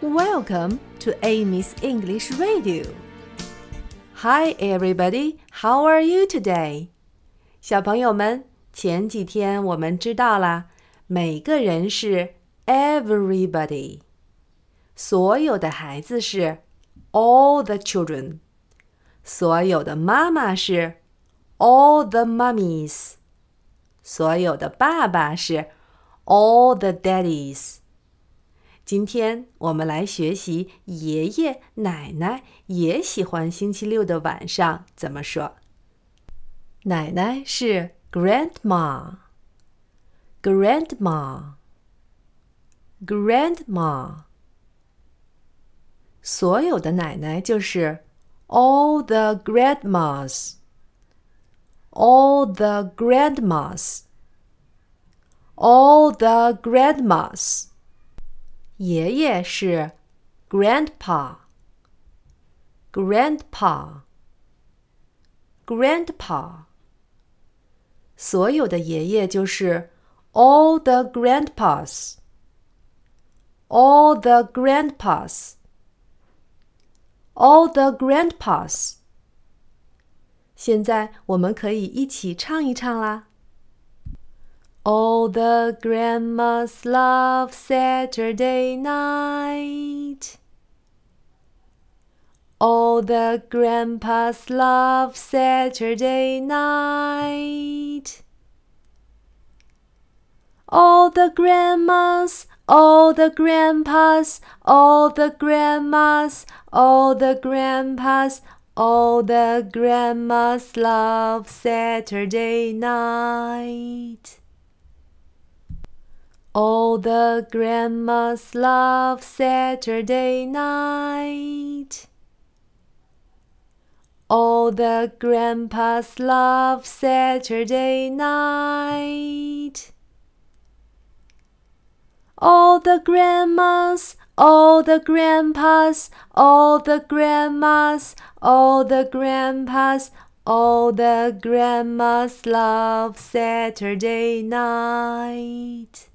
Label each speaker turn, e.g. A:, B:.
A: Welcome to Amy's English Radio. Hi, everybody. How are you today? 小朋友们，前几天我们知道啦，每个人是 everybody，所有的孩子是 all the children，所有的妈妈是 all the mummies，所有的爸爸是 all the daddies。 今天我们来学习爷爷奶奶也喜欢星期六的晚上怎么说。奶奶是 grandma，grandma，grandma。所有的奶奶就是 all the grandmas，all the grandmas，all the grandmas。爷爷是 grandpa，grandpa，grandpa。所有的爷爷就是 all the grandpas，all the grandpas，all the grandpas。现在我们可以一起唱一唱啦。All the grandmas love Saturday night. All the grandpas love Saturday night. All the grandmas, all the grandpas, all the grandmas, all the grandpas, all the grandmas love Saturday night. All the grandmas love Saturday night. All the grandpas love Saturday night. All the grandmas, all the grandpas, all the grandmas, all the grandpas, all the grandmas love Saturday night.